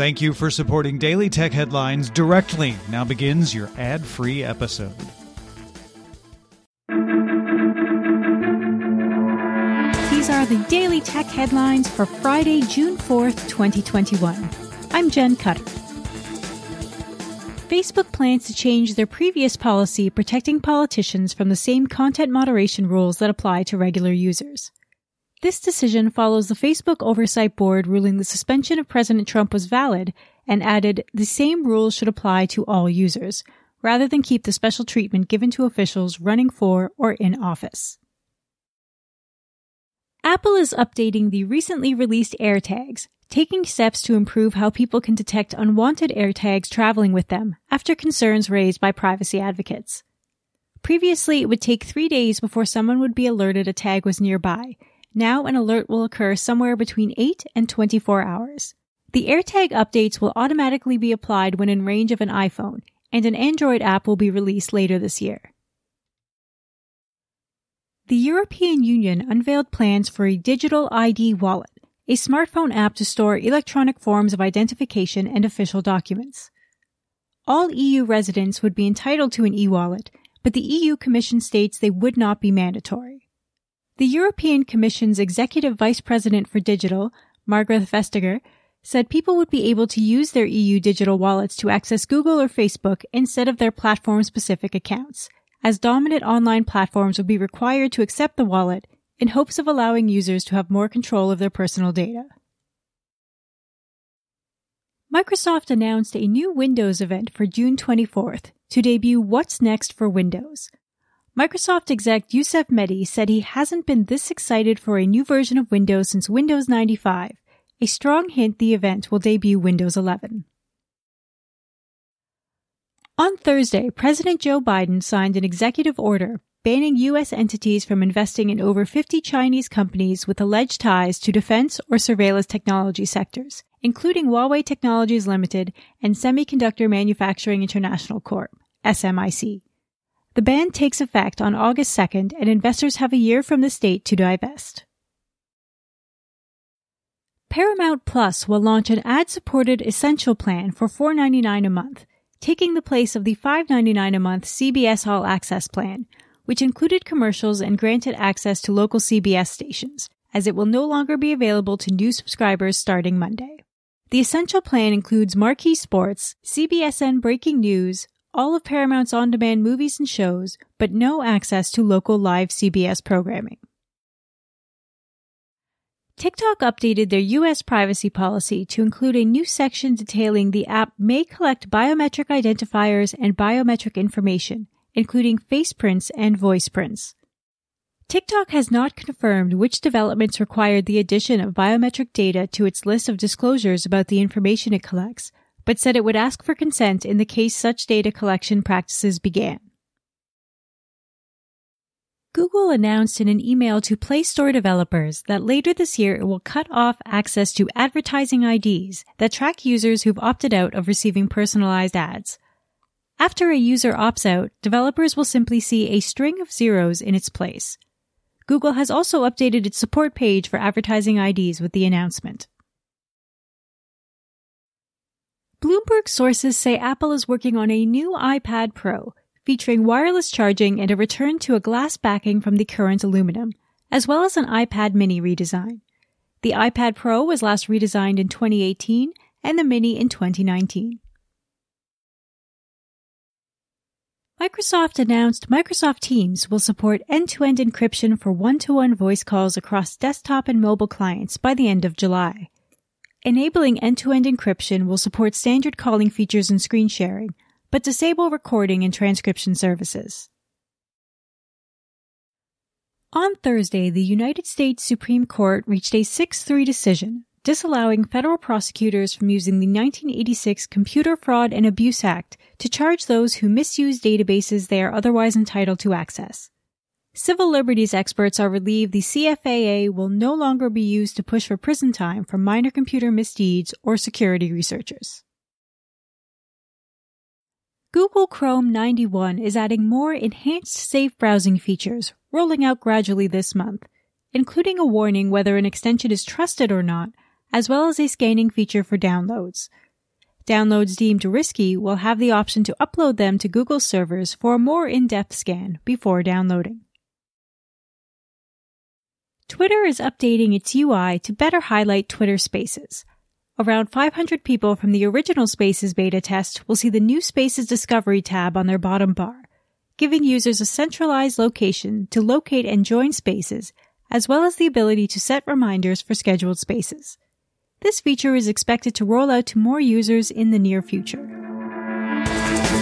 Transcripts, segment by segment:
Thank you for supporting Daily Tech Headlines directly. Now begins your ad free episode. These are the Daily Tech Headlines for Friday, June 4th, 2021. I'm Jen Cutter. Facebook plans to change their previous policy protecting politicians from the same content moderation rules that apply to regular users. This decision follows the Facebook Oversight Board ruling the suspension of President Trump was valid and added the same rules should apply to all users, rather than keep the special treatment given to officials running for or in office. Apple is updating the recently released AirTags, taking steps to improve how people can detect unwanted AirTags traveling with them after concerns raised by privacy advocates. Previously, it would take three days before someone would be alerted a tag was nearby, now an alert will occur somewhere between 8 and 24 hours. The AirTag updates will automatically be applied when in range of an iPhone, and an Android app will be released later this year. The European Union unveiled plans for a digital ID wallet, a smartphone app to store electronic forms of identification and official documents. All EU residents would be entitled to an e-wallet, but the EU Commission states they would not be mandatory. The European Commission's Executive Vice President for Digital, Margrethe Vestager, said people would be able to use their EU digital wallets to access Google or Facebook instead of their platform specific accounts, as dominant online platforms would be required to accept the wallet in hopes of allowing users to have more control of their personal data. Microsoft announced a new Windows event for June 24th to debut What's Next for Windows, Microsoft exec Yusuf Mehdi said he hasn't been this excited for a new version of Windows since Windows 95, a strong hint the event will debut Windows 11. On Thursday, President Joe Biden signed an executive order banning U.S. entities from investing in over 50 Chinese companies with alleged ties to defense or surveillance technology sectors, including Huawei Technologies Limited and Semiconductor Manufacturing International Corp., SMIC. The ban takes effect on August 2nd and investors have a year from the state to divest. Paramount Plus will launch an ad-supported essential plan for $4.99 a month, taking the place of the $5.99 a month CBS All Access plan, which included commercials and granted access to local CBS stations, as it will no longer be available to new subscribers starting Monday. The essential plan includes marquee sports, CBSN breaking news, all of Paramount's on demand movies and shows, but no access to local live CBS programming. TikTok updated their US privacy policy to include a new section detailing the app may collect biometric identifiers and biometric information, including face prints and voice prints. TikTok has not confirmed which developments required the addition of biometric data to its list of disclosures about the information it collects, but said it would ask for consent in the case such data collection practices began. Google announced in an email to Play Store developers that later this year it will cut off access to advertising IDs that track users who've opted out of receiving personalized ads. After a user opts out, developers will simply see a string of zeros in its place. Google has also updated its support page for advertising IDs with the announcement. Bloomberg sources say Apple is working on a new iPad Pro featuring wireless charging and a return to a glass backing from the current aluminum, as well as an iPad mini redesign. The iPad Pro was last redesigned in 2018 and the mini in 2019. Microsoft announced Microsoft Teams will support end-to-end encryption for one-to-one voice calls across desktop and mobile clients by the end of July. Enabling end-to-end encryption will support standard calling features and screen sharing, but disable recording and transcription services. On Thursday, the United States Supreme Court reached a 6-3 decision disallowing federal prosecutors from using the 1986 Computer Fraud and Abuse Act to charge those who misuse databases they are otherwise entitled to access. Civil liberties experts are relieved the CFAA will no longer be used to push for prison time for minor computer misdeeds or security researchers. Google Chrome 91 is adding more enhanced safe browsing features, rolling out gradually this month, including a warning whether an extension is trusted or not, as well as a scanning feature for downloads. Downloads deemed risky will have the option to upload them to Google servers for a more in-depth scan before downloading. Twitter is updating its UI to better highlight Twitter Spaces. Around 500 people from the original Spaces beta test will see the new Spaces Discovery tab on their bottom bar, giving users a centralized location to locate and join spaces, as well as the ability to set reminders for scheduled spaces. This feature is expected to roll out to more users in the near future.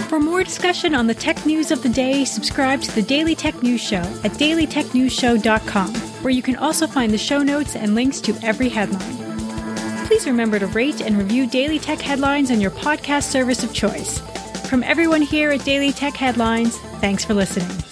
For more discussion on the tech news of the day, subscribe to the Daily Tech News Show at dailytechnewsshow.com, where you can also find the show notes and links to every headline. Please remember to rate and review Daily Tech Headlines on your podcast service of choice. From everyone here at Daily Tech Headlines, thanks for listening.